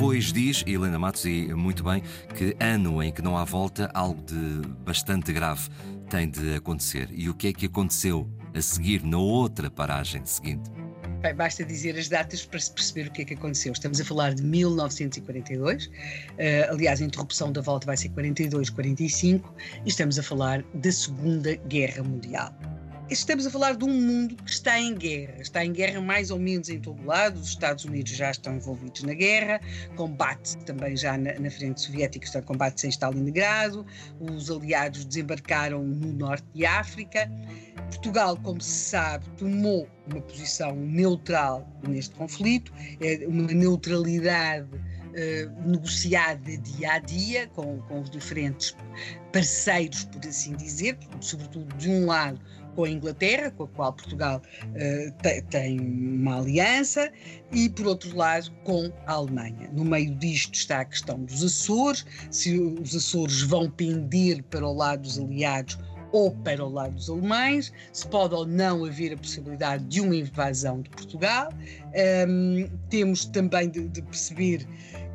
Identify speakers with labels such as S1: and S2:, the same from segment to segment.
S1: Pois diz Helena Matos, e muito bem, que ano em que não há volta, algo de bastante grave tem de acontecer. E o que é que aconteceu a seguir na outra paragem seguinte?
S2: Bem, basta dizer as datas para se perceber o que é que aconteceu. Estamos a falar de 1942, uh, aliás, a interrupção da volta vai ser 42-45, e estamos a falar da Segunda Guerra Mundial. Estamos a falar de um mundo que está em guerra. Está em guerra mais ou menos em todo lado. Os Estados Unidos já estão envolvidos na guerra, combate também já na, na frente soviética, está combate em Stalingrado. Os aliados desembarcaram no norte de África. Portugal, como se sabe, tomou uma posição neutral neste conflito, é uma neutralidade uh, negociada dia a dia com, com os diferentes parceiros, por assim dizer, sobretudo de um lado com a Inglaterra, com a qual Portugal uh, te, tem uma aliança, e por outro lado com a Alemanha. No meio disto está a questão dos Açores, se os Açores vão pender para o lado dos aliados ou para o lado dos alemães, se pode ou não haver a possibilidade de uma invasão de Portugal. Um, temos também de, de perceber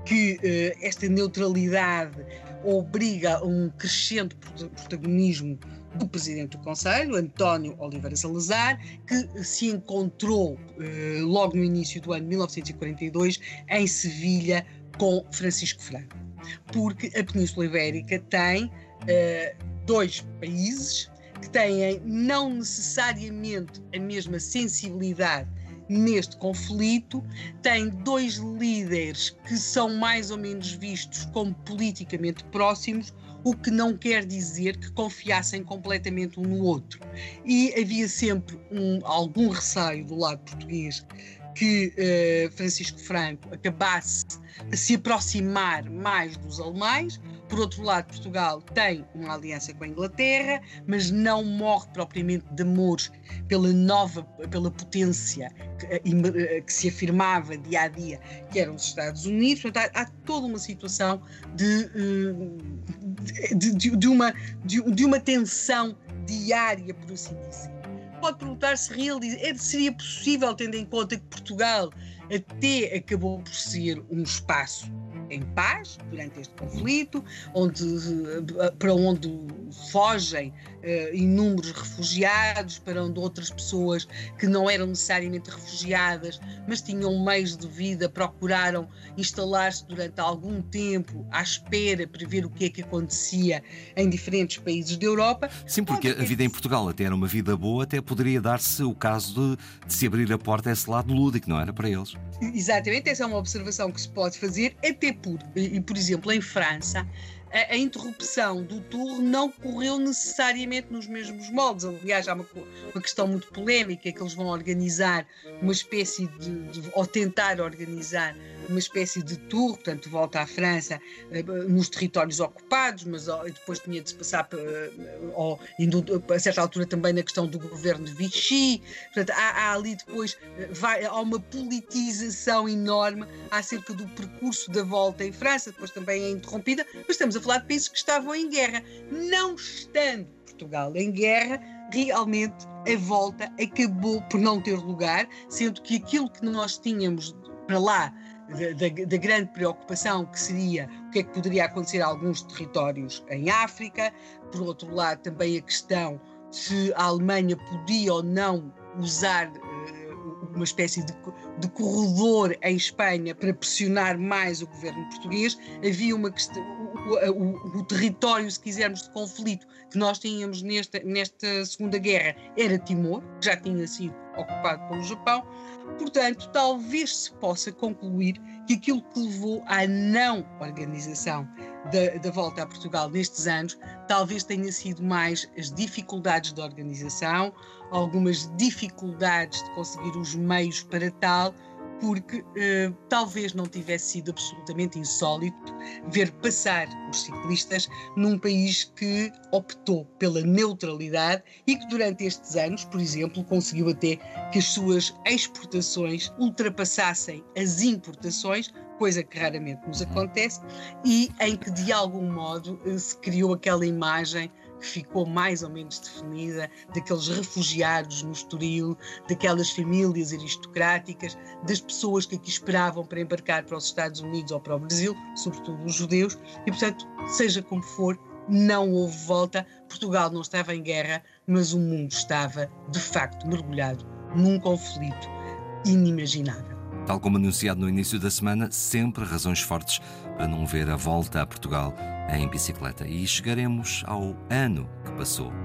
S2: que uh, esta neutralidade obriga a um crescente protagonismo do presidente do Conselho, António Oliveira Salazar, que se encontrou eh, logo no início do ano 1942 em Sevilha com Francisco Franco. Porque a Península Ibérica tem eh, dois países que têm não necessariamente a mesma sensibilidade neste conflito, tem dois líderes que são mais ou menos vistos como politicamente próximos, o que não quer dizer que confiassem completamente um no outro. E havia sempre um, algum receio do lado português que uh, Francisco Franco acabasse a se aproximar mais dos alemães, por outro lado, Portugal tem uma aliança com a Inglaterra, mas não morre propriamente de amores pela nova, pela potência que, eh, eh, que se afirmava dia a dia, que eram os Estados Unidos. Portanto, há, há toda uma situação de, eh, de, de, de, uma, de, uma tensão diária, por assim dizer pode perguntar se seria possível, tendo em conta que Portugal até acabou por ser um espaço em paz durante este conflito, onde, eh, para onde fogem uh, inúmeros refugiados, para onde outras pessoas que não eram necessariamente refugiadas, mas tinham meios de vida, procuraram instalar-se durante algum tempo à espera para ver o que é que acontecia em diferentes países da Europa.
S1: Sim, porque a vida em Portugal até era uma vida boa, até poderia dar-se o caso de, de se abrir a porta a esse lado lúdico, não era para eles?
S2: Exatamente, essa é uma observação que se pode fazer, até por, e, por exemplo, em França, a, a, interrupção do tour não correu necessariamente nos mesmos moldes. Aliás, há uma, uma questão muito polémica que eles vão organizar uma espécie de, de, ou tentar organizar uma espécie de tour, portanto, volta à França eh, nos territórios ocupados, mas depois tinha de se passar ou, indo, a certa altura também na questão do governo de Vichy. Portanto, há, há ali depois eh, vai, há uma politização enorme acerca do percurso da volta em França, depois também é interrompida, mas estamos a falar de países que estavam em guerra. Não estando Portugal em guerra, realmente a volta acabou por não ter lugar, sendo que aquilo que nós tínhamos para lá da, grande preocupação que seria o que é que poderia acontecer a alguns territórios em África, por outro lado também a questão se a Alemanha podia ou não usar uh, uma espécie de, de, corredor em Espanha para pressionar mais o governo português, havia uma questão, o, o, o, território, se quisermos, de conflito que nós tínhamos nesta, nesta Segunda Guerra era Timor, que já tinha sido ocupado pelo Japão, Portanto, talvez se possa concluir que aquilo que levou à não organização da, da, volta a Portugal nestes anos talvez tenha sido mais as dificuldades de organização, algumas dificuldades de conseguir os meios para tal, porque eh, talvez não tivesse sido absolutamente insólito ver passar os ciclistas num país que optou pela neutralidade e que durante estes anos, por exemplo, conseguiu até que as suas exportações ultrapassassem as importações coisa que raramente nos acontece, e em que de algum modo eh, se criou aquela imagem ficou mais ou menos definida daqueles refugiados no Estoril, daquelas famílias aristocráticas, das pessoas que aqui esperavam para embarcar para os Estados Unidos ou para o Brasil, sobretudo os judeus, e portanto, seja como for, não houve volta. Portugal não estava em guerra, mas o mundo estava, de facto, mergulhado num conflito inimaginável.
S1: Tal como anunciado no início da semana, sempre razões fortes para não ver a volta a Portugal em bicicleta. E chegaremos ao ano que passou.